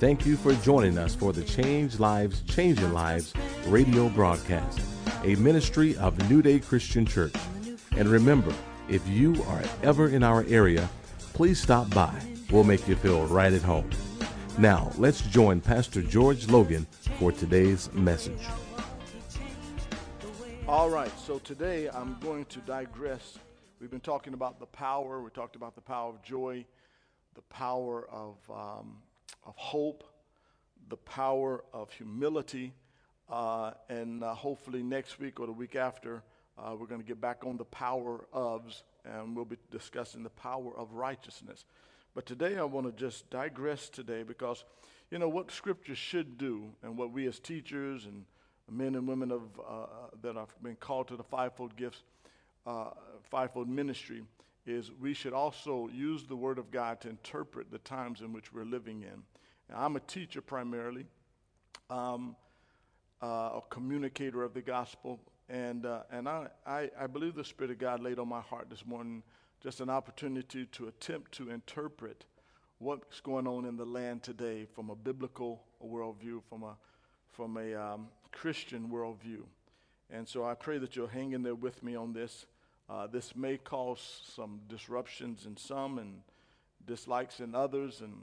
Thank you for joining us for the Change Lives, Changing Lives radio broadcast, a ministry of New Day Christian Church. And remember, if you are ever in our area, please stop by. We'll make you feel right at home. Now, let's join Pastor George Logan for today's message. All right, so today I'm going to digress. We've been talking about the power, we talked about the power of joy, the power of, um, of hope, the power of humility, uh, and uh, hopefully next week or the week after, uh, we're going to get back on the power ofs, and we'll be discussing the power of righteousness. But today I want to just digress today because, you know, what Scripture should do, and what we as teachers and men and women of, uh, that have been called to the fivefold gifts, uh, fivefold ministry, is we should also use the Word of God to interpret the times in which we're living in. Now, I'm a teacher primarily, um, uh, a communicator of the gospel, and, uh, and I, I, I believe the Spirit of God laid on my heart this morning just an opportunity to attempt to interpret what's going on in the land today from a biblical worldview, from a, from a um, Christian worldview. And so I pray that you'll hang in there with me on this. Uh, this may cause some disruptions in some and dislikes in others and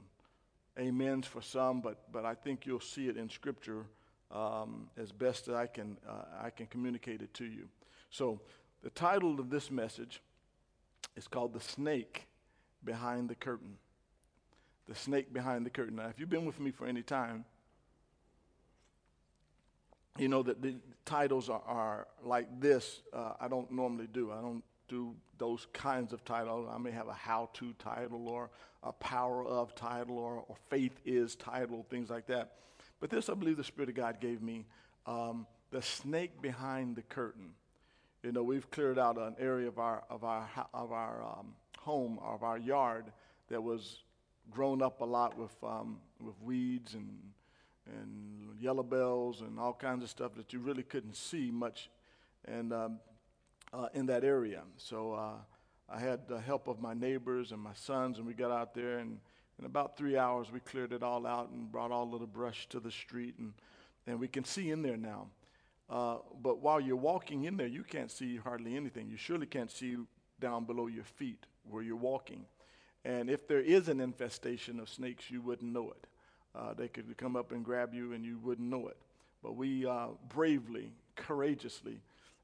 amens for some, but, but I think you'll see it in Scripture um, as best that I can, uh, I can communicate it to you. So the title of this message is called The Snake Behind the Curtain. The Snake Behind the Curtain. Now, if you've been with me for any time, you know that the titles are, are like this. Uh, I don't normally do. I don't do those kinds of titles. I may have a how to title or a power of title or, or faith is title, things like that. But this, I believe, the Spirit of God gave me um, the snake behind the curtain. You know, we've cleared out an area of our of our of our um, home, of our yard, that was grown up a lot with um, with weeds and and yellow bells and all kinds of stuff that you really couldn't see much, and um, uh, in that area. So uh, I had the help of my neighbors and my sons, and we got out there, and in about three hours we cleared it all out and brought all of the brush to the street, and and we can see in there now. Uh, but while you're walking in there, you can't see hardly anything. You surely can't see down below your feet where you're walking. And if there is an infestation of snakes, you wouldn't know it. Uh, they could come up and grab you and you wouldn't know it. But we uh, bravely, courageously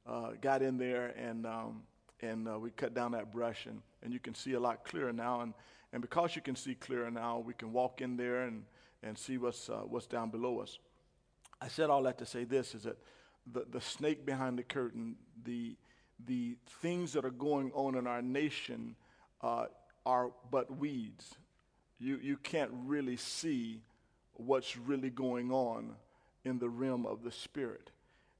uh, got in there and, um, and uh, we cut down that brush, and, and you can see a lot clearer now. And, and because you can see clearer now, we can walk in there and, and see what's, uh, what's down below us. I said all that to say this is that the, the snake behind the curtain, the, the things that are going on in our nation uh, are but weeds. You, you can't really see what's really going on in the realm of the spirit.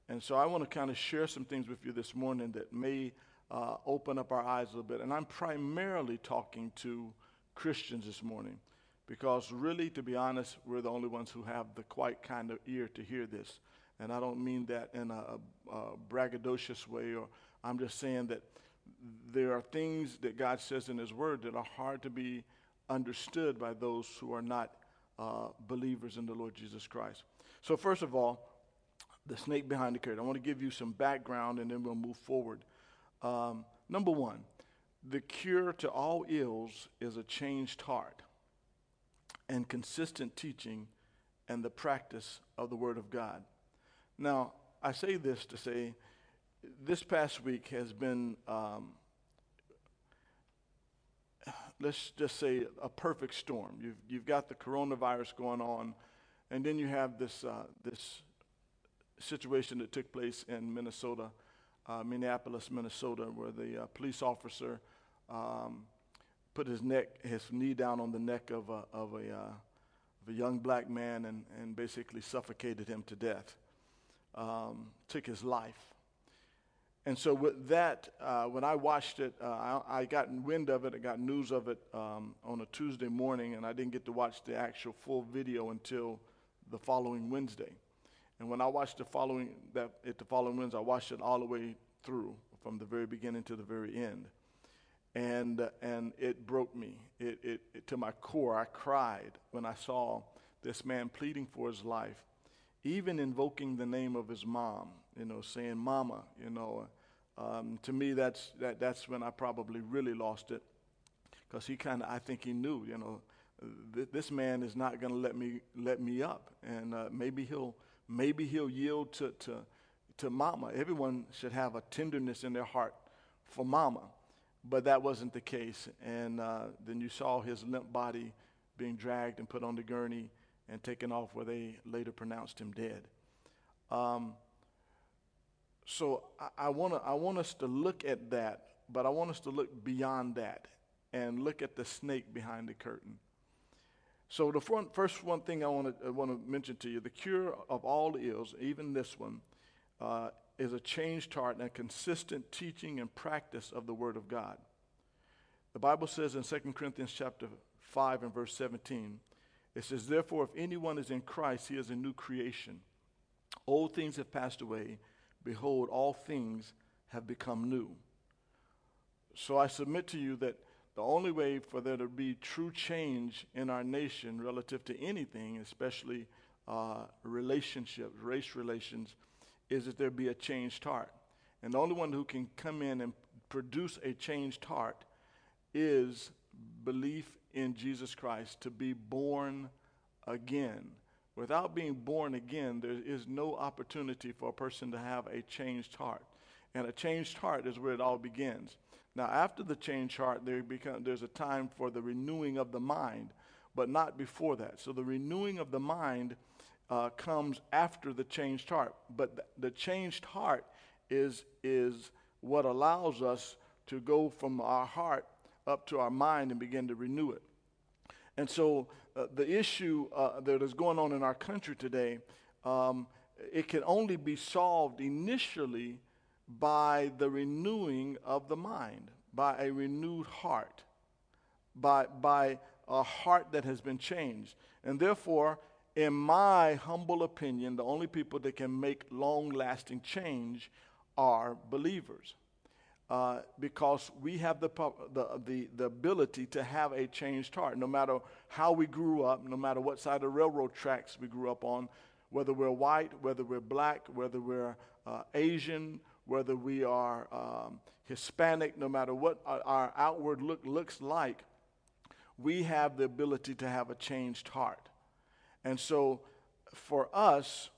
And so I want to kind of share some things with you this morning that may uh, open up our eyes a little bit. And I'm primarily talking to Christians this morning because, really, to be honest, we're the only ones who have the quite kind of ear to hear this. And I don't mean that in a, a braggadocious way, or I'm just saying that there are things that God says in His Word that are hard to be understood by those who are not uh, believers in the Lord Jesus Christ. So, first of all, the snake behind the curtain. I want to give you some background and then we'll move forward. Um, number one, the cure to all ills is a changed heart and consistent teaching and the practice of the Word of God. Now, I say this to say this past week has been, um, let's just say, a perfect storm. You've, you've got the coronavirus going on, and then you have this, uh, this situation that took place in Minnesota, uh, Minneapolis, Minnesota, where the uh, police officer um, put his neck, his knee down on the neck of a, of a, uh, of a young black man and, and basically suffocated him to death um, took his life. And so, with that, uh, when I watched it, uh, I, I, got wind of it, I got news of it um, on a Tuesday morning, and I didn't get to watch the actual full video until the following Wednesday. And when I watched the following that it the following Wednesday, I watched it all the way through from the very beginning to the very end. And, uh, and it broke me it, it, it, to my core. I cried when I saw this man pleading for his life, even invoking the name of his mom, you know, saying, Mama, you know. Um, to me, that's, that, that's when I probably really lost it because he kind of, I think he knew, you know, th- this man is not going to let me let me up, and uh, maybe he'll maybe he'll yield to, to to mama. Everyone should have a tenderness in their heart for mama, but that wasn't the case. And uh, then you saw his limp body being dragged and put on the gurney and taken off, where they later pronounced him dead. Um, so I, want I want us to look at that, but I want us to look beyond that and look at the snake behind the curtain. So the front, first one thing I want to want to mention to you: the cure of all ills, even this one, uh, is a changed heart and a consistent teaching and practice of the Word of God. The Bible says in 2 Corinthians chapter 5 and verse 17, it says, Therefore, if anyone is in Christ, he is a new creation. Old things have passed away. Behold, all things have become new. So I submit to you that the only way for there to be true change in our nation relative to anything, especially uh, relationships, race relations, is that there be a changed heart. And the only one who can come in and produce a changed heart is belief in Jesus Christ, to be born again. Without being born again, there is no opportunity for a person to have a changed heart. And a changed heart is where it all begins. Now, after the changed heart, there become, there's a time for the renewing of the mind, but not before that. So the renewing of the mind uh, comes after the changed heart. But th- the changed heart is, is what allows us to go from our heart up to our mind and begin to renew it. And so uh, the issue uh, that is going on in our country today, um, it can only be solved initially by the renewing of the mind, by a renewed heart, by, by a heart that has been changed. And therefore, in my humble opinion, the only people that can make long lasting change are believers. Uh, because we have the, the, the, the ability to have a changed heart. No matter how we grew up, no matter what side of the railroad tracks we grew up on, whether we're white, whether we're black, whether we're uh, Asian, whether we are um, Hispanic, no matter what our outward look looks like, we have the ability to have a changed heart. And so for us,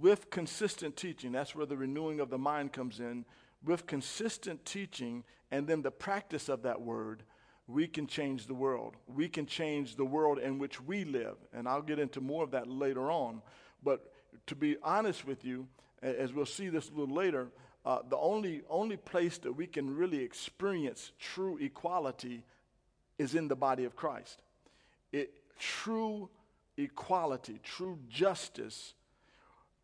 with consistent teaching, that's where the renewing of the mind comes in. With consistent teaching and then the practice of that word, we can change the world. We can change the world in which we live. And I'll get into more of that later on. But to be honest with you, as we'll see this a little later, uh, the only, only place that we can really experience true equality is in the body of Christ. It, true equality, true justice,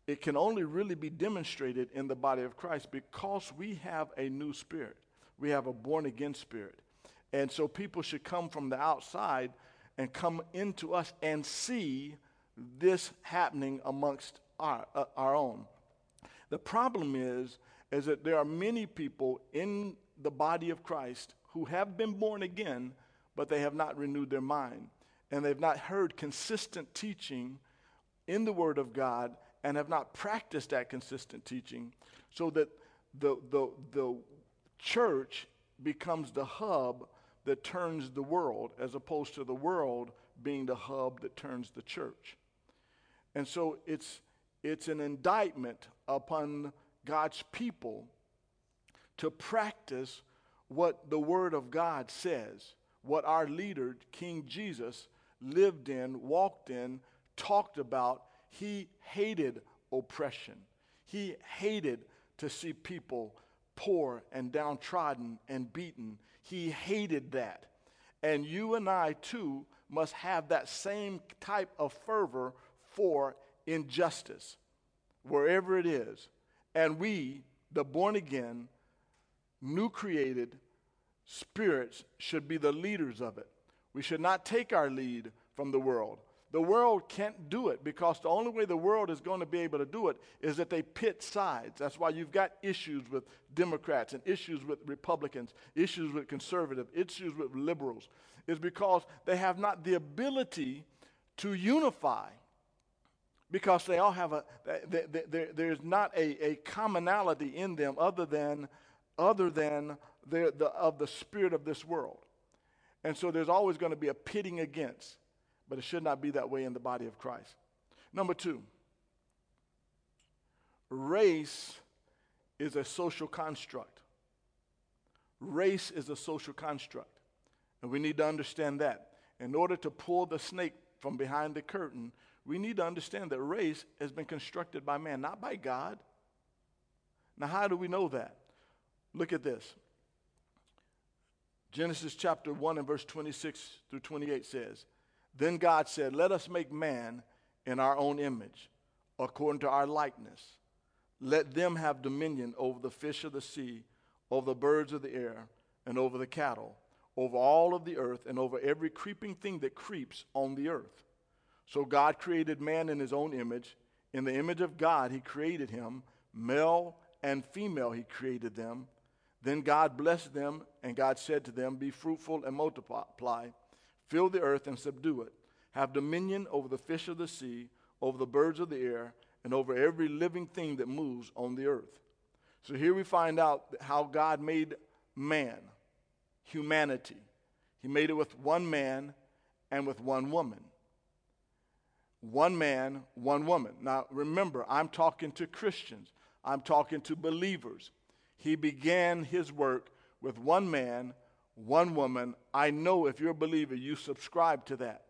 it can only really be demonstrated in the body of Christ because we have a new spirit. We have a born again spirit. And so people should come from the outside and come into us and see this happening amongst our, uh, our own. The problem is, is that there are many people in the body of Christ who have been born again, but they have not renewed their mind. And they've not heard consistent teaching in the Word of God and have not practiced that consistent teaching so that the, the, the church becomes the hub that turns the world as opposed to the world being the hub that turns the church. And so it's, it's an indictment upon God's people to practice what the Word of God says, what our leader, King Jesus, lived in, walked in, talked about. He hated oppression. He hated to see people poor and downtrodden and beaten. He hated that. And you and I, too, must have that same type of fervor for injustice, wherever it is. And we, the born again, new created spirits, should be the leaders of it. We should not take our lead from the world. The world can't do it because the only way the world is going to be able to do it is that they pit sides. That's why you've got issues with Democrats and issues with Republicans, issues with conservatives, issues with liberals. Is because they have not the ability to unify because they all have a they, they, they, there's not a, a commonality in them other than other than the, of the spirit of this world and so there's always going to be a pitting against but it should not be that way in the body of christ number two race is a social construct race is a social construct and we need to understand that in order to pull the snake from behind the curtain we need to understand that race has been constructed by man, not by God. Now, how do we know that? Look at this. Genesis chapter 1 and verse 26 through 28 says, Then God said, Let us make man in our own image, according to our likeness. Let them have dominion over the fish of the sea, over the birds of the air, and over the cattle, over all of the earth, and over every creeping thing that creeps on the earth. So God created man in his own image. In the image of God, he created him. Male and female, he created them. Then God blessed them, and God said to them, Be fruitful and multiply, fill the earth and subdue it. Have dominion over the fish of the sea, over the birds of the air, and over every living thing that moves on the earth. So here we find out how God made man, humanity. He made it with one man and with one woman one man, one woman. Now, remember, I'm talking to Christians, I'm talking to believers. He began his work with one man, one woman. I know if you're a believer, you subscribe to that.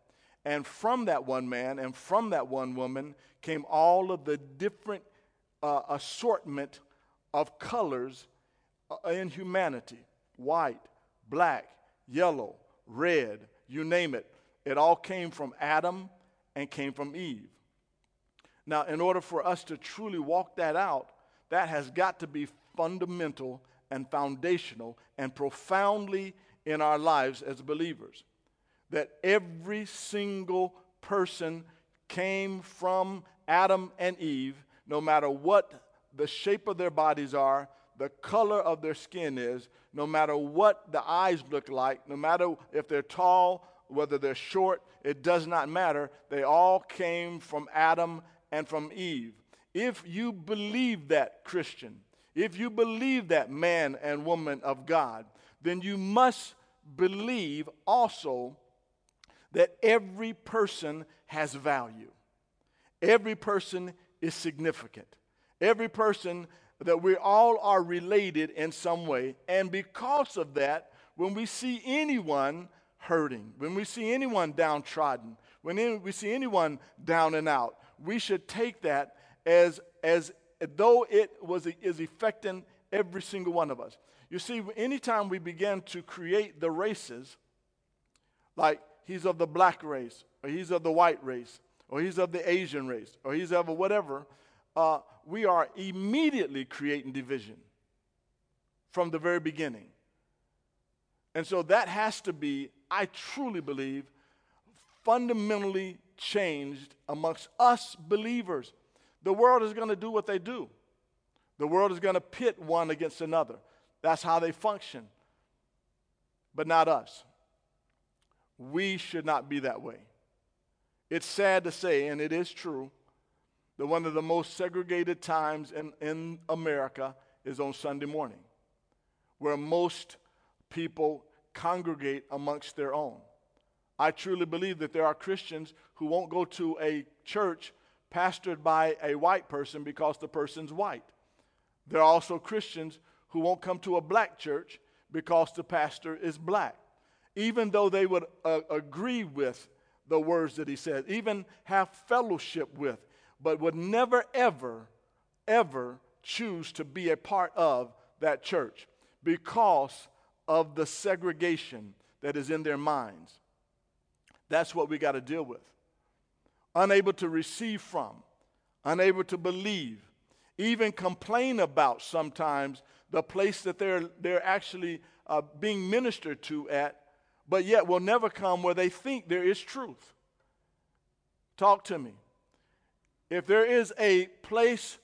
And from that one man and from that one woman came all of the different uh, assortment of colors uh, in humanity white, black, yellow, red, you name it. It all came from Adam and came from Eve. Now, in order for us to truly walk that out, that has got to be fundamental and foundational and profoundly in our lives as believers. That every single person came from Adam and Eve, no matter what the shape of their bodies are, the color of their skin is, no matter what the eyes look like, no matter if they're tall whether they're short, it does not matter. They all came from Adam and from Eve. If you believe that, Christian, if you believe that man and woman of God, then you must believe also that every person has value. Every person is significant. Every person that we all are related in some way. And because of that, when we see anyone hurting, when we see anyone downtrodden, when we see anyone down and out, we should take that as, as though it was is affecting every single one of us. You see, anytime we begin to create the races, like he's of the black race, or he's of the white race, or he's of the Asian race, or he's of whatever, uh, we are immediately creating division from the very beginning. And so that has to be I truly believe, fundamentally changed amongst us believers. The world is going to do what they do, the world is going to pit one against another. That's how they function, but not us. We should not be that way. It's sad to say, and it is true, that one of the most segregated times in, in America is on Sunday morning, where most people congregate amongst their own. I truly believe that there are Christians who won't go to a church pastored by a white person because the person's white. There are also Christians who won't come to a black church because the pastor is black, even though they would uh, agree with the words that he said, even have fellowship with, but would never, ever, ever choose to be a part of that church because of the segregation that is in their minds. That's what we got to deal with. Unable to receive from, unable to believe, even complain about sometimes the place that they're, they're actually uh, being ministered to at, but yet will never come where they think there is truth. Talk to me. If there is a place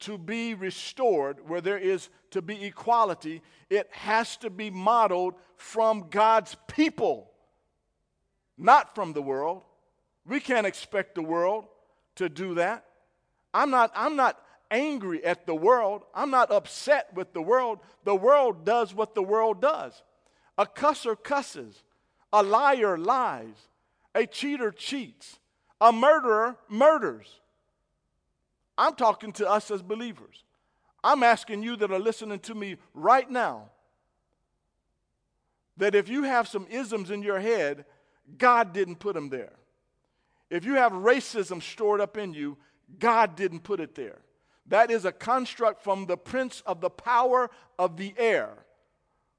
to be restored, where there is to be equality, it has to be modeled from God's people, not from the world. We can't expect the world to do that. I'm not, I'm not angry at the world. I'm not upset with the world. The world does what the world does. A cusser cusses. A liar lies. A cheater cheats. A murderer murders. I'm talking to us as believers. I'm asking you that are listening to me right now that if you have some isms in your head, God didn't put them there. If you have racism stored up in you, God didn't put it there. That is a construct from the prince of the power of the air,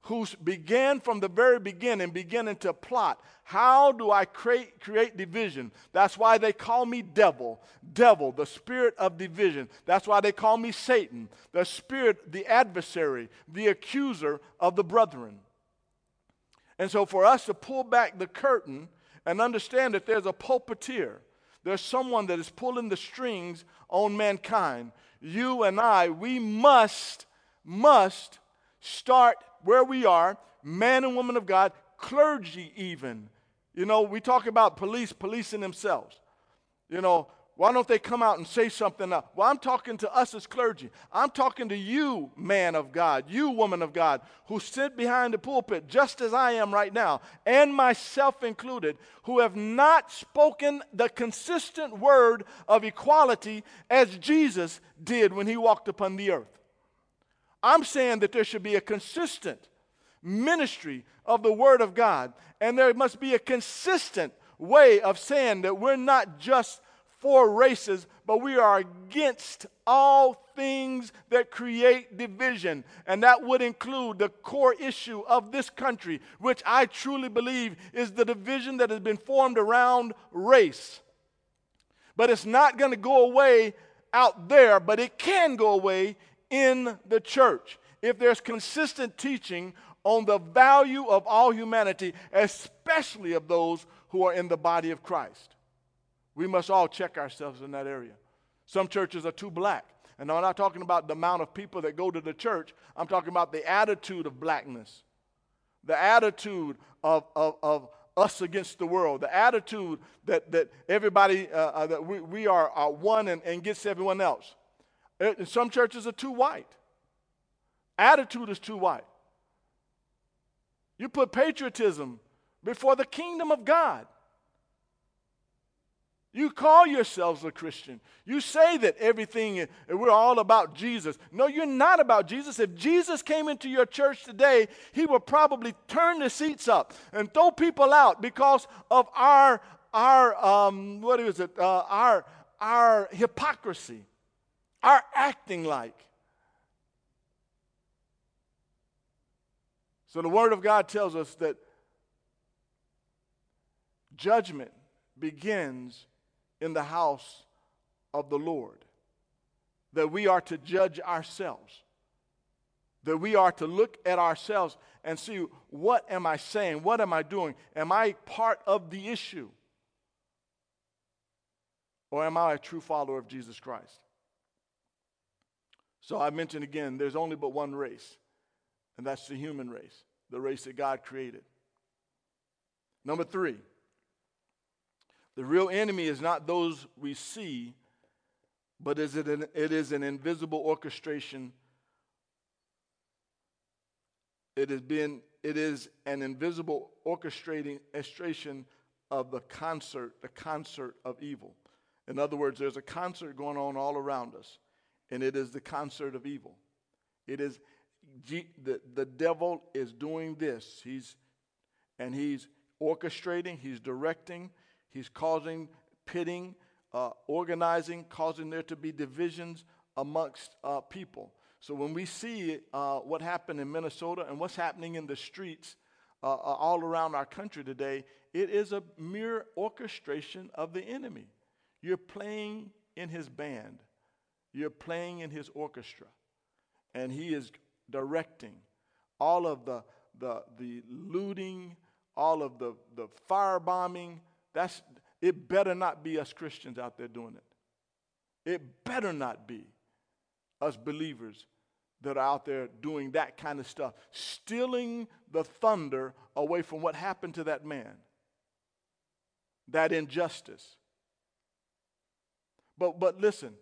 who began from the very beginning, beginning to plot. How do I create, create division? That's why they call me devil. Devil, the spirit of division. That's why they call me Satan, the spirit, the adversary, the accuser of the brethren. And so, for us to pull back the curtain and understand that there's a puppeteer, there's someone that is pulling the strings on mankind. You and I, we must, must start where we are, man and woman of God, clergy even. You know, we talk about police policing themselves. You know, why don't they come out and say something? Up? Well, I'm talking to us as clergy. I'm talking to you, man of God, you, woman of God, who sit behind the pulpit just as I am right now, and myself included, who have not spoken the consistent word of equality as Jesus did when he walked upon the earth. I'm saying that there should be a consistent ministry of the word of God, and there must be a consistent way of saying that we're not just for races, but we are against all things that create division. And that would include the core issue of this country, which I truly believe is the division that has been formed around race. But it's not going to go away out there, but it can go away in the church if there's consistent teaching on the value of all humanity, especially of those who are in the body of Christ. We must all check ourselves in that area. Some churches are too black. And I'm not talking about the amount of people that go to the church, I'm talking about the attitude of blackness, the attitude of, of, of us against the world, the attitude that, that everybody, uh, uh, that we, we are, one and, and gets everyone else. And uh, some churches are too white. Attitude is too white. You put patriotism before the kingdom of God. You call yourselves a Christian. You say that everything, we're all about Jesus. No, you're not about Jesus. If Jesus came into your church today, he would probably turn the seats up and throw people out because of our, our um, what is it, uh, our, our hypocrisy, our acting like. So the Word of God tells us that judgment begins in the house of the Lord. That we are to judge ourselves. That we are to look at ourselves and see what am I saying? What am I doing? Am I part of the issue? Or am I a true follower of Jesus Christ? So I mentioned again, there's only but one race, and that's the human race, the race that God created. Number three, the real enemy is not those we see, but is it, an, it is an invisible orchestration. It has been, it is an invisible orchestrating orchestration of the concert, the concert of evil. In other words, there's a concert going on all around us, and it is the concert of evil. It is the, the devil is doing this. He's and he's orchestrating, he's directing, He's causing pitting, uh, organizing, causing there to be divisions amongst uh, people. So when we see uh, what happened in Minnesota and what's happening in the streets uh, uh, all around our country today, it is a mere orchestration of the enemy. You're playing in his band, you're playing in his orchestra, and he is directing all of the, the, the looting, all of the, the firebombing, that's, it better not be us Christians out there doing it. It better not be us believers that are out there doing that kind of stuff, stealing the thunder away from what happened to that man, that injustice. But, but listen,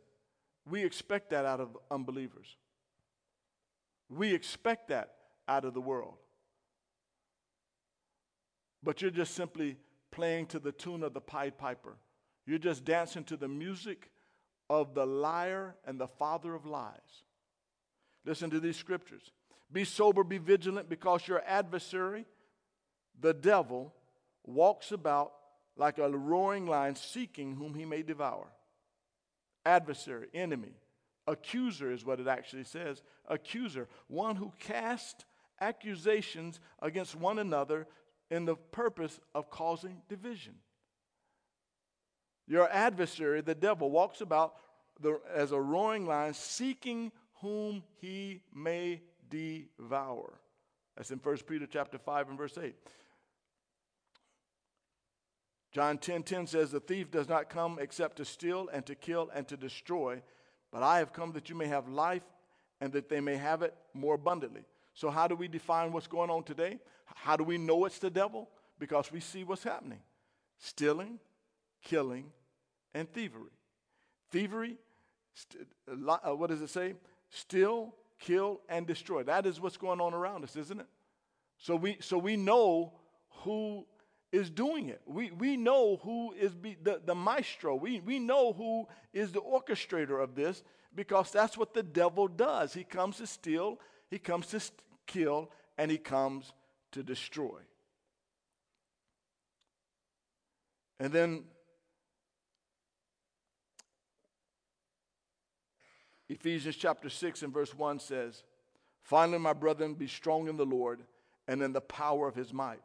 we expect that out of unbelievers. We expect that out of the world. But you're just simply playing to the tune of the Pied Piper. You're just dancing to the music of the liar and the father of lies. Listen to these scriptures. Be sober, be vigilant, because your adversary, the devil, walks about like a roaring lion seeking whom he may devour. Adversary, enemy, accuser is what it actually says. Accuser, one who casts accusations against one another in the purpose of causing division. Your adversary, the devil, walks about the, as a roaring lion, seeking whom he may devour. That's in 1 Peter chapter 5 and verse 8. John 10:10 10, 10 says, "The thief does not come except to steal and to kill and to destroy, but I have come that you may have life and that they may have it more abundantly." So how do we define what's going on today? How do we know it's the devil? Because we see what's happening stealing, killing, and thievery. Thievery, st- uh, what does it say? Steal, kill, and destroy. That is what's going on around us, isn't it? So we, so we know who is doing it. We, we know who is be, the, the maestro. We, we know who is the orchestrator of this because that's what the devil does. He comes to steal, he comes to st- kill, and he comes to destroy. And then Ephesians chapter 6 and verse 1 says, Finally, my brethren, be strong in the Lord and in the power of his might.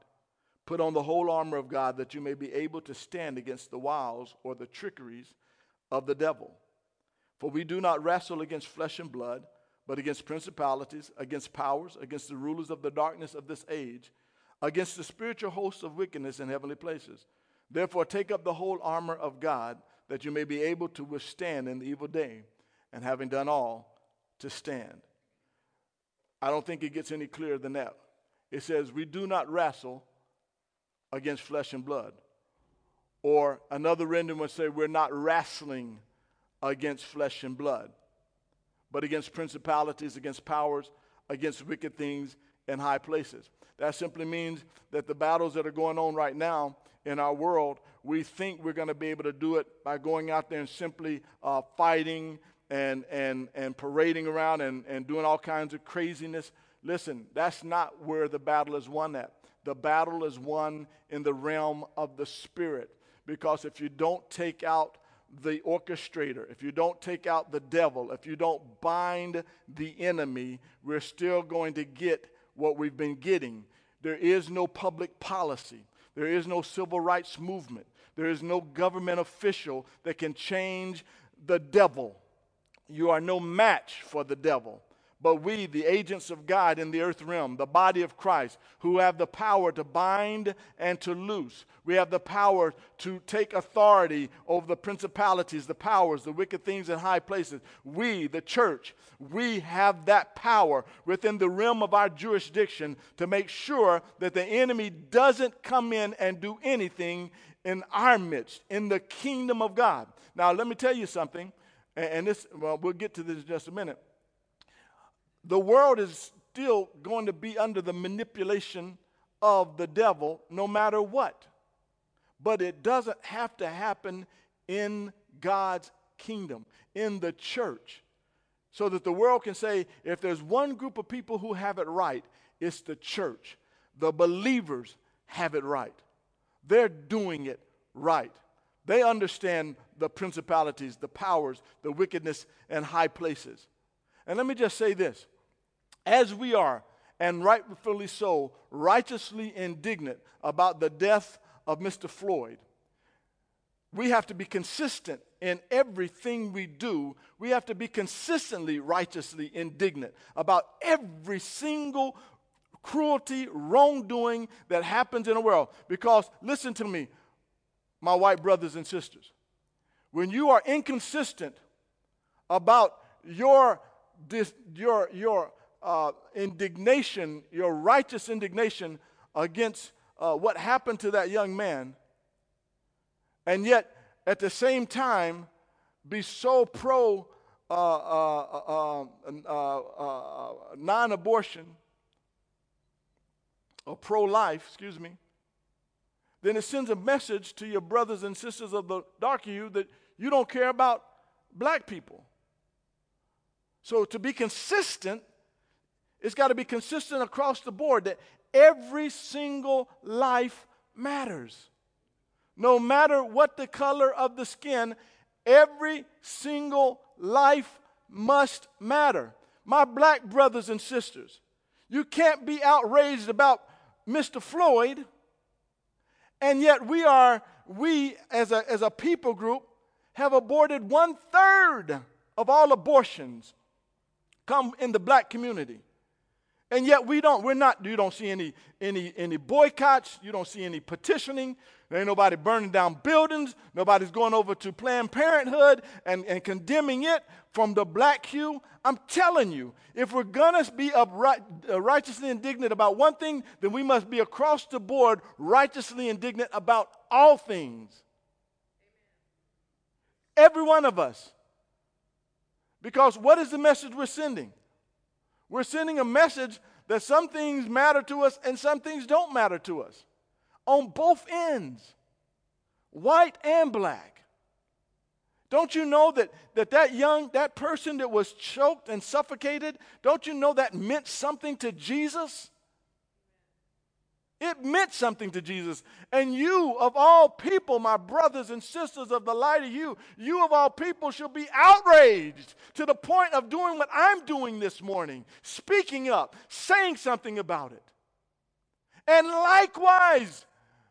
Put on the whole armor of God that you may be able to stand against the wiles or the trickeries of the devil. For we do not wrestle against flesh and blood but against principalities, against powers, against the rulers of the darkness of this age, against the spiritual hosts of wickedness in heavenly places. Therefore, take up the whole armor of God, that you may be able to withstand in the evil day, and having done all, to stand. I don't think it gets any clearer than that. It says, We do not wrestle against flesh and blood. Or another rendering would say, We're not wrestling against flesh and blood but against principalities, against powers, against wicked things in high places. That simply means that the battles that are going on right now in our world, we think we're going to be able to do it by going out there and simply uh, fighting and, and, and parading around and, and doing all kinds of craziness. Listen, that's not where the battle is won at. The battle is won in the realm of the Spirit. Because if you don't take out the orchestrator, if you don't take out the devil, if you don't bind the enemy, we're still going to get what we've been getting. There is no public policy, there is no civil rights movement, there is no government official that can change the devil. You are no match for the devil. But we, the agents of God in the earth realm, the body of Christ, who have the power to bind and to loose, we have the power to take authority over the principalities, the powers, the wicked things in high places. We, the church, we have that power within the realm of our jurisdiction to make sure that the enemy doesn't come in and do anything in our midst, in the kingdom of God. Now, let me tell you something, and this, well, we'll get to this in just a minute the world is still going to be under the manipulation of the devil no matter what. But it doesn't have to happen in God's kingdom, in the church. So that the world can say if there's one group of people who have it right, it's the church. The believers have it right. They're doing it right. They understand the principalities, the powers, the wickedness, and high places. And let me just say this as we are, and rightfully so, righteously indignant about the death of Mr. Floyd, we have to be consistent in everything we do. We have to be consistently righteously indignant about every single cruelty, wrongdoing that happens in the world. Because, listen to me, my white brothers and sisters, when you are inconsistent about your, your, your uh, indignation, your righteous indignation against uh, what happened to that young man, and yet at the same time be so pro uh, uh, uh, uh non abortion or pro life, excuse me, then it sends a message to your brothers and sisters of the dark hue that you don't care about black people. So to be consistent, it's got to be consistent across the board that every single life matters. No matter what the color of the skin, every single life must matter. My black brothers and sisters, you can't be outraged about Mr. Floyd, and yet we are, we as a, as a people group, have aborted one third of all abortions come in the black community. And yet we don't, we're not, you don't see any, any, any boycotts, you don't see any petitioning, there ain't nobody burning down buildings, nobody's going over to Planned Parenthood and, and condemning it from the black hue. I'm telling you, if we're gonna be upright, uh, righteously indignant about one thing, then we must be across the board righteously indignant about all things. Every one of us. Because what is the message we're sending? We're sending a message that some things matter to us and some things don't matter to us on both ends, white and black. Don't you know that, that that young, that person that was choked and suffocated, don't you know that meant something to Jesus? It meant something to Jesus. And you, of all people, my brothers and sisters of the light of you, you of all people should be outraged to the point of doing what I'm doing this morning, speaking up, saying something about it. And likewise,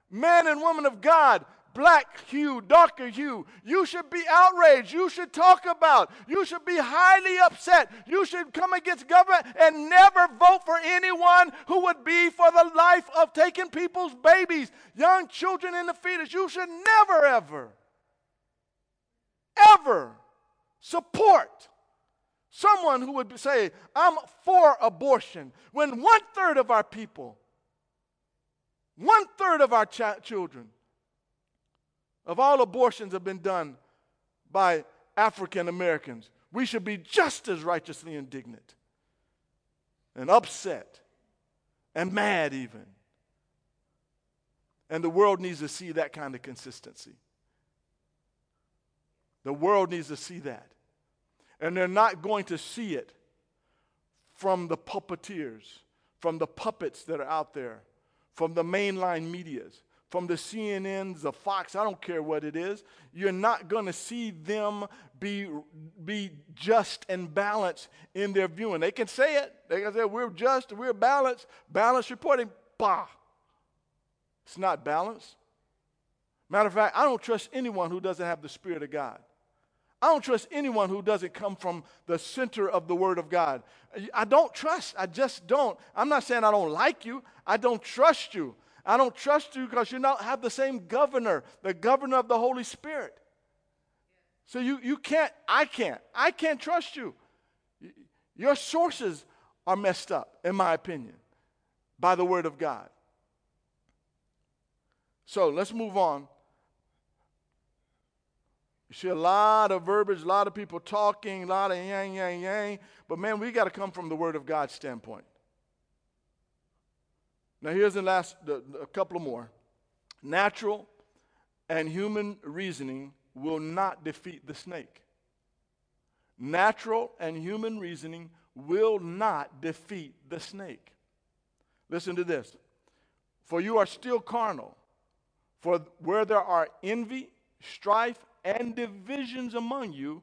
man and woman of God, black hue, darker hue. You should be outraged. You should talk about. You should be highly upset. You should come against government and never vote for anyone who would be for the life of taking people's babies, young children in the fetus. You should never, ever, ever support someone who would say, I'm for abortion, when one third of our people, one third of our ch- children of all abortions have been done by African Americans. We should be just as righteously indignant and upset and mad, even. And the world needs to see that kind of consistency. The world needs to see that. And they're not going to see it from the puppeteers, from the puppets that are out there, from the mainline medias from the CNNs, the Fox, I don't care what it is, you're not going to see them be, be just and balanced in their viewing. They can say it. They can say, we're just, we're balanced. Balanced reporting, bah. It's not balanced. Matter of fact, I don't trust anyone who doesn't have the Spirit of God. I don't trust anyone who doesn't come from the center of the Word of God. I don't trust. I just don't. I'm not saying I don't like you. I don't trust you. I don't trust you because you don't have the same governor, the governor of the Holy Spirit. So you, you can't, I can't, I can't trust you. Your sources are messed up, in my opinion, by the Word of God. So let's move on. You see a lot of verbiage, a lot of people talking, a lot of yang, yang, yang. But man, we got to come from the Word of God standpoint. Now, here's the last, the, a couple more. Natural and human reasoning will not defeat the snake. Natural and human reasoning will not defeat the snake. Listen to this. For you are still carnal. For where there are envy, strife, and divisions among you,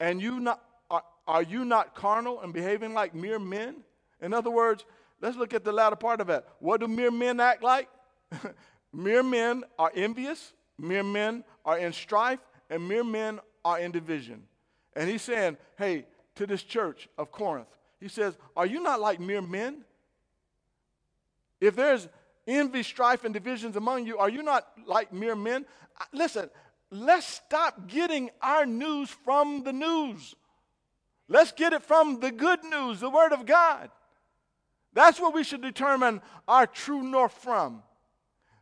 and you not, are, are you not carnal and behaving like mere men? In other words, Let's look at the latter part of it. What do mere men act like? mere men are envious, mere men are in strife, and mere men are in division. And he's saying, hey, to this church of Corinth, he says, Are you not like mere men? If there's envy, strife, and divisions among you, are you not like mere men? Listen, let's stop getting our news from the news. Let's get it from the good news, the Word of God. That's what we should determine our true north from.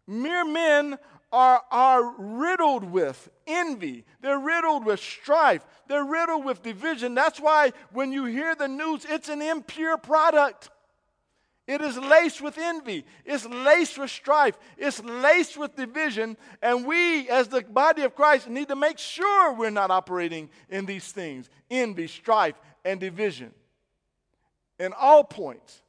Mere men are, are riddled with envy. They're riddled with strife. They're riddled with division. That's why when you hear the news, it's an impure product. It is laced with envy. It's laced with strife. It's laced with division. And we, as the body of Christ, need to make sure we're not operating in these things envy, strife, and division. In all points.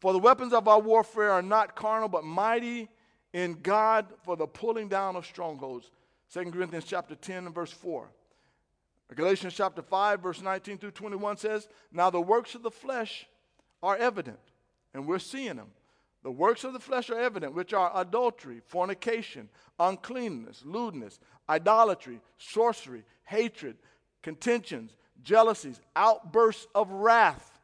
For the weapons of our warfare are not carnal, but mighty in God for the pulling down of strongholds. 2 Corinthians chapter 10 and verse 4. Galatians chapter 5, verse 19 through 21 says, Now the works of the flesh are evident, and we're seeing them. The works of the flesh are evident, which are adultery, fornication, uncleanness, lewdness, idolatry, sorcery, hatred, contentions, jealousies, outbursts of wrath,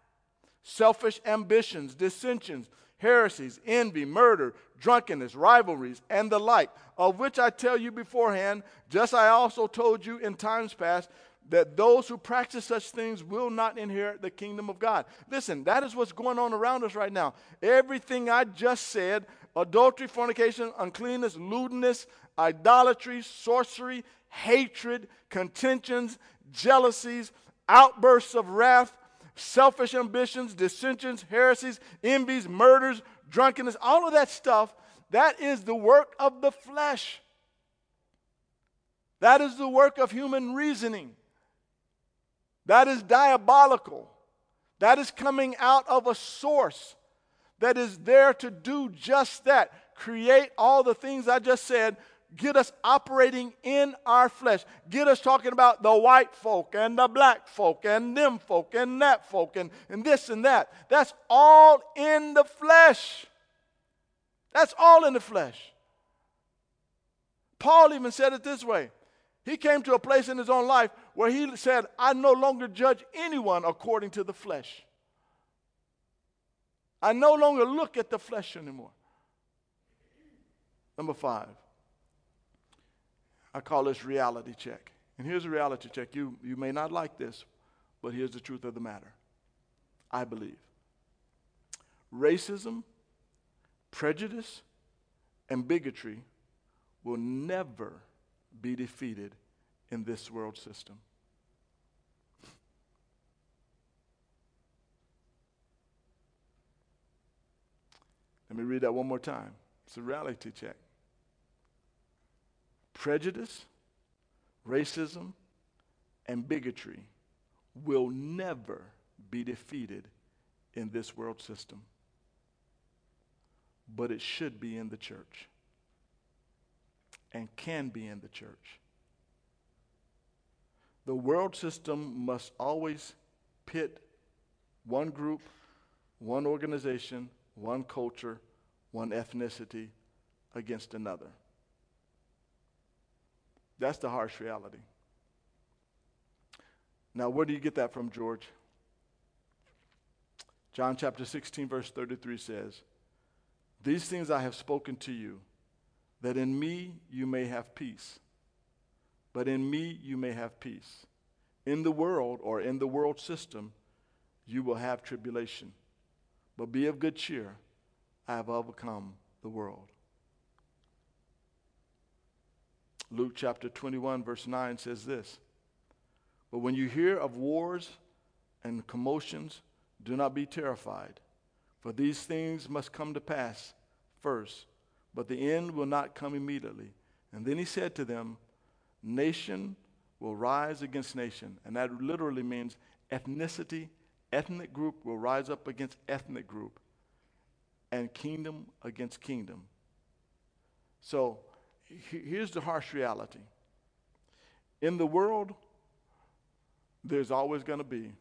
selfish ambitions, dissensions, heresies, envy, murder, drunkenness, rivalries, and the like, of which I tell you beforehand, just I also told you in times past, that those who practice such things will not inherit the kingdom of God. Listen, that is what's going on around us right now. Everything I just said adultery, fornication, uncleanness, lewdness, idolatry, sorcery, hatred, contentions, jealousies, outbursts of wrath, selfish ambitions, dissensions, heresies, envies, murders, drunkenness, all of that stuff, that is the work of the flesh. That is the work of human reasoning. That is diabolical. That is coming out of a source that is there to do just that create all the things I just said, get us operating in our flesh, get us talking about the white folk and the black folk and them folk and that folk and, and this and that. That's all in the flesh. That's all in the flesh. Paul even said it this way he came to a place in his own life where he said, I no longer judge anyone according to the flesh. I no longer look at the flesh anymore. Number five, I call this reality check. And here's a reality check. You, you may not like this, but here's the truth of the matter. I believe racism, prejudice, and bigotry will never be defeated in this world system. Let me read that one more time. It's a reality check. Prejudice, racism, and bigotry will never be defeated in this world system, but it should be in the church and can be in the church. The world system must always pit one group, one organization, one culture, one ethnicity against another. That's the harsh reality. Now, where do you get that from, George? John chapter 16, verse 33 says, These things I have spoken to you that in me you may have peace. But in me you may have peace. In the world or in the world system, you will have tribulation. But be of good cheer. I have overcome the world. Luke chapter 21, verse 9 says this But when you hear of wars and commotions, do not be terrified, for these things must come to pass first but the end will not come immediately. And then he said to them, Nation will rise against nation. And that literally means ethnicity, ethnic group will rise up against ethnic group, and kingdom against kingdom. So here's the harsh reality in the world, there's always going to be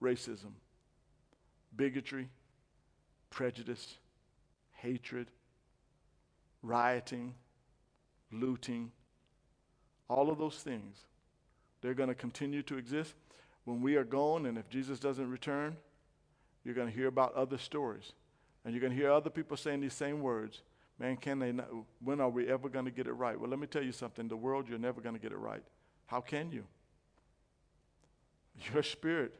racism, bigotry, prejudice, hatred, rioting, looting, all of those things, they're going to continue to exist. When we are gone, and if Jesus doesn't return, you're going to hear about other stories. And you're going to hear other people saying these same words. Man, can they not? When are we ever going to get it right? Well, let me tell you something. The world, you're never going to get it right. How can you? Your spirit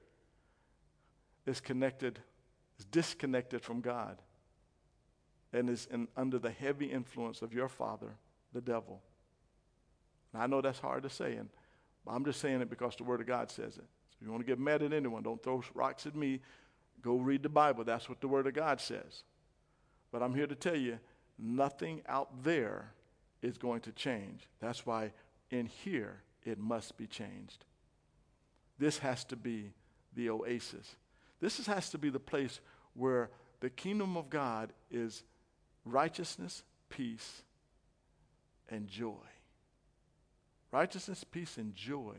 is connected, is disconnected from God, and is in, under the heavy influence of your father, the devil. And I know that's hard to say, and I'm just saying it because the Word of God says it. So if you want to get mad at anyone, don't throw rocks at me. Go read the Bible. That's what the Word of God says. But I'm here to tell you nothing out there is going to change. That's why in here it must be changed. This has to be the oasis. This has to be the place where the kingdom of God is righteousness, peace, and joy. Righteousness, peace, and joy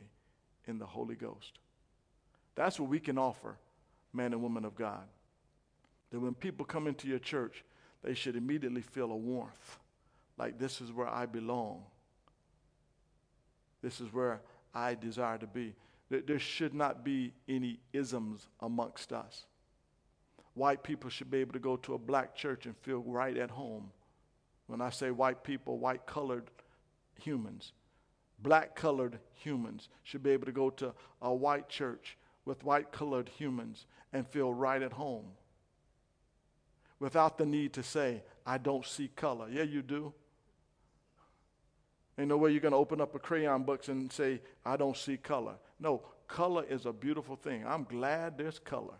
in the Holy Ghost. That's what we can offer, man and woman of God. That when people come into your church, they should immediately feel a warmth, like this is where I belong. This is where I desire to be. There should not be any isms amongst us. White people should be able to go to a black church and feel right at home. When I say white people, white colored humans, black colored humans should be able to go to a white church with white colored humans and feel right at home without the need to say, I don't see color. Yeah, you do. Ain't no way you're going to open up a crayon box and say, I don't see color. No, color is a beautiful thing. I'm glad there's color.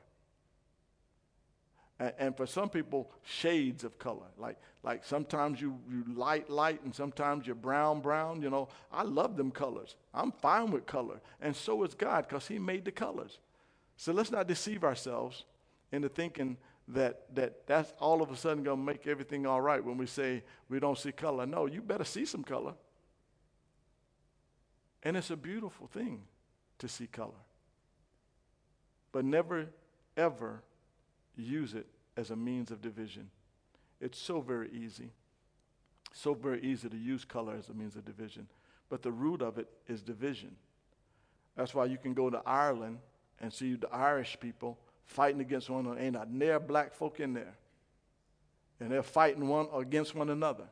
And, and for some people, shades of color. Like, like sometimes you, you light, light, and sometimes you're brown, brown. You know, I love them colors. I'm fine with color. And so is God because He made the colors. So let's not deceive ourselves into thinking that, that that's all of a sudden going to make everything all right when we say we don't see color. No, you better see some color. And it's a beautiful thing to see color. But never, ever use it as a means of division. It's so very easy. So very easy to use color as a means of division. But the root of it is division. That's why you can go to Ireland and see the Irish people fighting against one another. Ain't a near black folk in there. And they're fighting one against one another.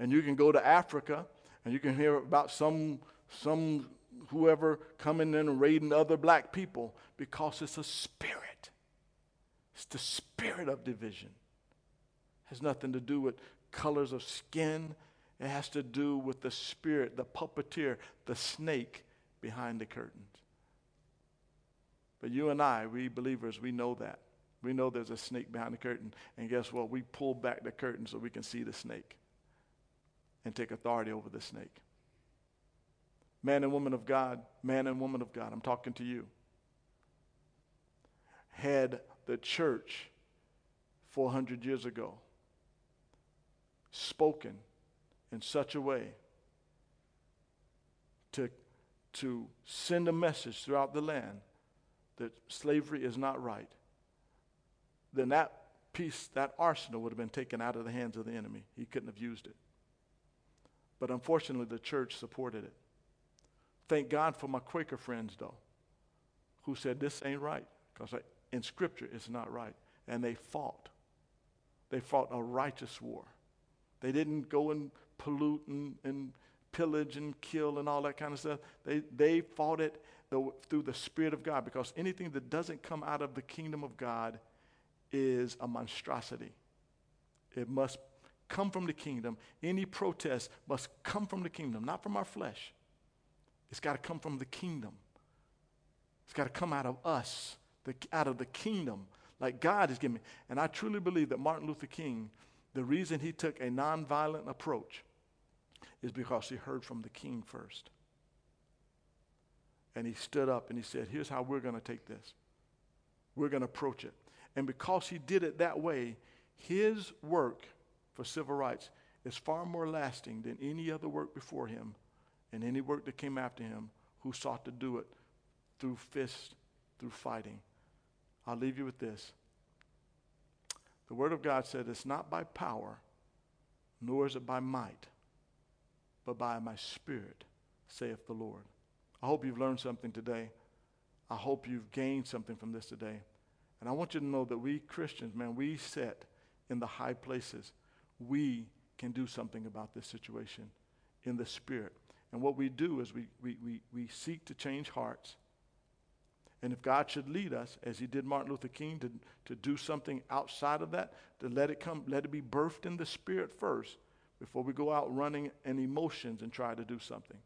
And you can go to Africa and you can hear about some some whoever coming in and raiding other black people because it's a spirit. It's the spirit of division. It has nothing to do with colors of skin. It has to do with the spirit, the puppeteer, the snake behind the curtains. But you and I, we believers, we know that. We know there's a snake behind the curtain. And guess what? We pull back the curtain so we can see the snake and take authority over the snake. Man and woman of God, man and woman of God, I'm talking to you. Had the church 400 years ago spoken in such a way to, to send a message throughout the land that slavery is not right, then that piece, that arsenal would have been taken out of the hands of the enemy. He couldn't have used it. But unfortunately, the church supported it. Thank God for my Quaker friends, though, who said this ain't right. Because in Scripture, it's not right. And they fought. They fought a righteous war. They didn't go and pollute and, and pillage and kill and all that kind of stuff. They, they fought it through the Spirit of God because anything that doesn't come out of the kingdom of God is a monstrosity. It must come from the kingdom. Any protest must come from the kingdom, not from our flesh. It's got to come from the kingdom. It's got to come out of us, the, out of the kingdom, like God is giving. And I truly believe that Martin Luther King, the reason he took a nonviolent approach is because he heard from the king first. And he stood up and he said, Here's how we're going to take this. We're going to approach it. And because he did it that way, his work for civil rights is far more lasting than any other work before him and any work that came after him who sought to do it through fist, through fighting. I'll leave you with this. The Word of God said, It's not by power, nor is it by might, but by my Spirit, saith the Lord. I hope you've learned something today. I hope you've gained something from this today. And I want you to know that we Christians, man, we sit in the high places, we can do something about this situation in the spirit. And what we do is we, we, we, we seek to change hearts. And if God should lead us, as he did Martin Luther King, to, to do something outside of that, to let it come, let it be birthed in the spirit first before we go out running in emotions and try to do something.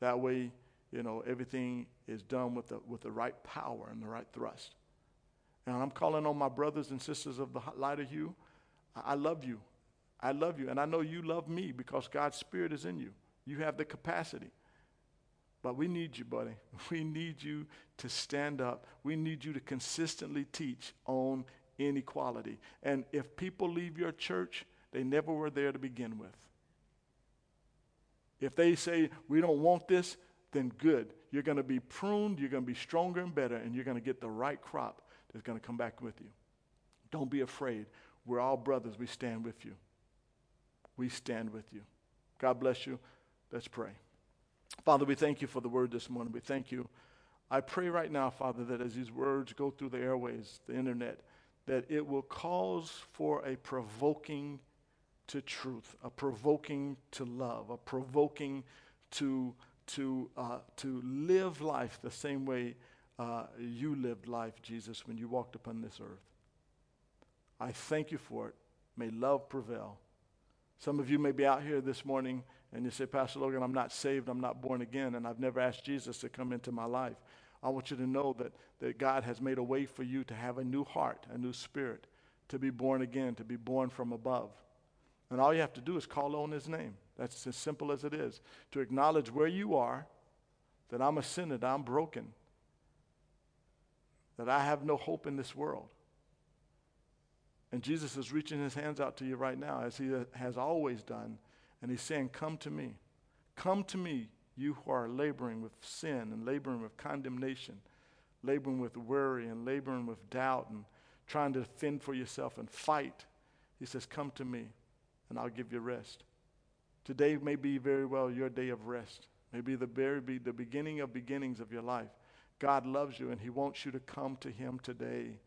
That way, you know, everything is done with the, with the right power and the right thrust. And I'm calling on my brothers and sisters of the light of you. I love you. I love you. And I know you love me because God's Spirit is in you. You have the capacity. But we need you, buddy. We need you to stand up. We need you to consistently teach on inequality. And if people leave your church, they never were there to begin with. If they say, we don't want this, then good. You're going to be pruned, you're going to be stronger and better, and you're going to get the right crop that's going to come back with you. Don't be afraid. We're all brothers. We stand with you. We stand with you. God bless you. Let's pray. Father, we thank you for the word this morning. We thank you. I pray right now, Father, that as these words go through the airways, the internet, that it will cause for a provoking to truth, a provoking to love, a provoking to, to, uh, to live life the same way uh, you lived life, Jesus, when you walked upon this earth. I thank you for it. May love prevail. Some of you may be out here this morning and you say, Pastor Logan, I'm not saved, I'm not born again, and I've never asked Jesus to come into my life. I want you to know that, that God has made a way for you to have a new heart, a new spirit, to be born again, to be born from above. And all you have to do is call on his name. That's as simple as it is. To acknowledge where you are, that I'm a sinner, that I'm broken, that I have no hope in this world. And Jesus is reaching his hands out to you right now, as he has always done. And he's saying, Come to me. Come to me, you who are laboring with sin and laboring with condemnation, laboring with worry and laboring with doubt and trying to fend for yourself and fight. He says, Come to me and I'll give you rest. Today may be very well your day of rest. Maybe the very be the beginning of beginnings of your life. God loves you and he wants you to come to him today.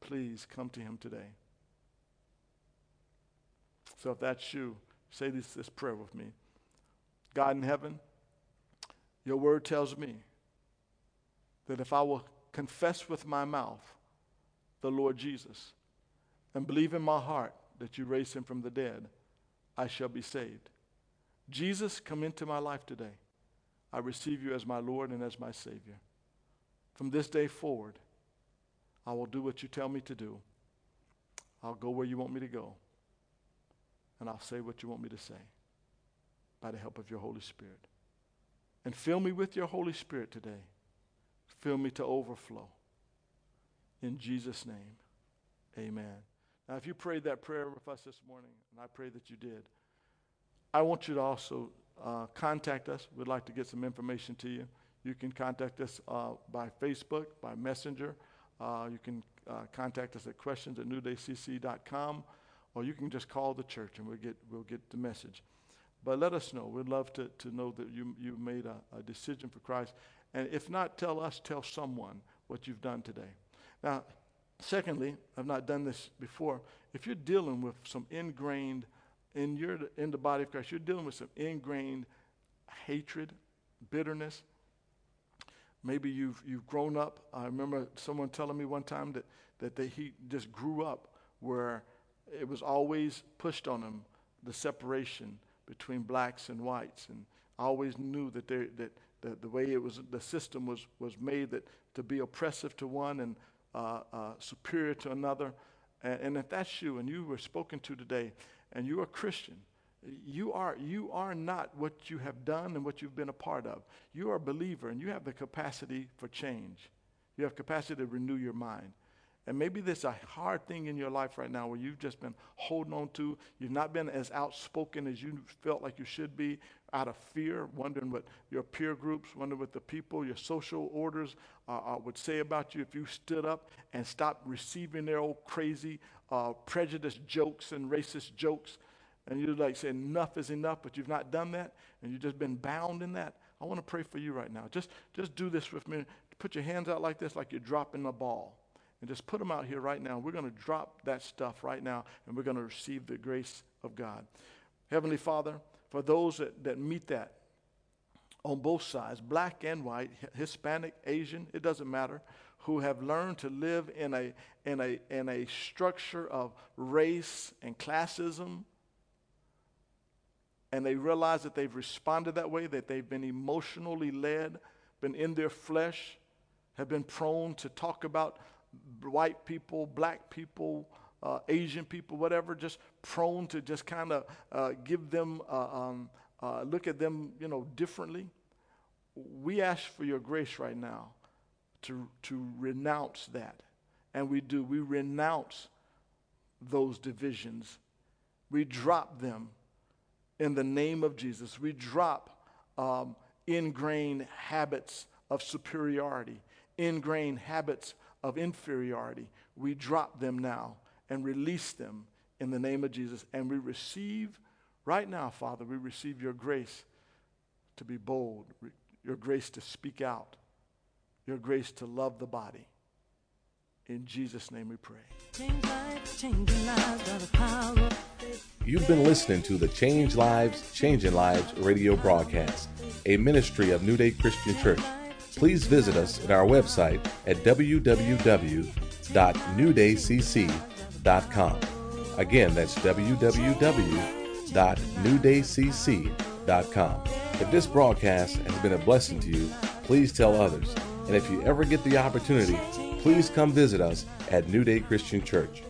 Please come to him today. So if that's you, say this, this prayer with me. God in heaven, your word tells me that if I will confess with my mouth the Lord Jesus and believe in my heart that you raised him from the dead, I shall be saved. Jesus, come into my life today. I receive you as my Lord and as my Savior. From this day forward, I will do what you tell me to do. I'll go where you want me to go. And I'll say what you want me to say by the help of your Holy Spirit. And fill me with your Holy Spirit today. Fill me to overflow. In Jesus' name, amen. Now, if you prayed that prayer with us this morning, and I pray that you did, I want you to also uh, contact us. We'd like to get some information to you. You can contact us uh, by Facebook, by Messenger. Uh, you can uh, contact us at questions at newdaycc.com, or you can just call the church and we'll get, we'll get the message. But let us know. We'd love to, to know that you, you made a, a decision for Christ. And if not, tell us, tell someone what you've done today. Now, Secondly, I've not done this before. If you're dealing with some ingrained in your in the body of Christ, you're dealing with some ingrained hatred, bitterness. Maybe you've you've grown up. I remember someone telling me one time that that they, he just grew up where it was always pushed on him the separation between blacks and whites, and I always knew that they, that the, the way it was the system was was made that to be oppressive to one and uh, uh, superior to another. And, and if that's you and you were spoken to today and you're a Christian, you are, you are not what you have done and what you've been a part of. You are a believer and you have the capacity for change. You have capacity to renew your mind. And maybe there's a hard thing in your life right now where you've just been holding on to. You've not been as outspoken as you felt like you should be out of fear, wondering what your peer groups, wondering what the people, your social orders uh, uh, would say about you if you stood up and stopped receiving their old crazy uh, prejudiced jokes and racist jokes. And you're like saying, enough is enough, but you've not done that, and you've just been bound in that. I want to pray for you right now. Just, just do this with me. Put your hands out like this, like you're dropping a ball and just put them out here right now. We're going to drop that stuff right now, and we're going to receive the grace of God. Heavenly Father, for those that, that meet that on both sides, black and white, Hispanic, Asian, it doesn't matter, who have learned to live in a, in a, in a structure of race and classism, and they realize that they've responded that way, that they've been emotionally led, been in their flesh, have been prone to talk about white people, black people, uh, Asian people, whatever, just prone to just kind of uh, give them, uh, um, uh, look at them, you know, differently. We ask for your grace right now to, to renounce that. And we do. We renounce those divisions. We drop them in the name of Jesus. We drop um, ingrained habits of superiority, ingrained habits of inferiority. We drop them now and release them in the name of Jesus. And we receive, right now, Father, we receive your grace to be bold, your grace to speak out, your grace to love the body. In Jesus' name we pray. You've been listening to the Change Lives, Changing Lives radio broadcast, a ministry of New Day Christian Church. Please visit us at our website at www.newdaycc.com. Again, that's www.newdaycc.com. If this broadcast has been a blessing to you, please tell others. And if you ever get the opportunity, please come visit us at New Day Christian Church.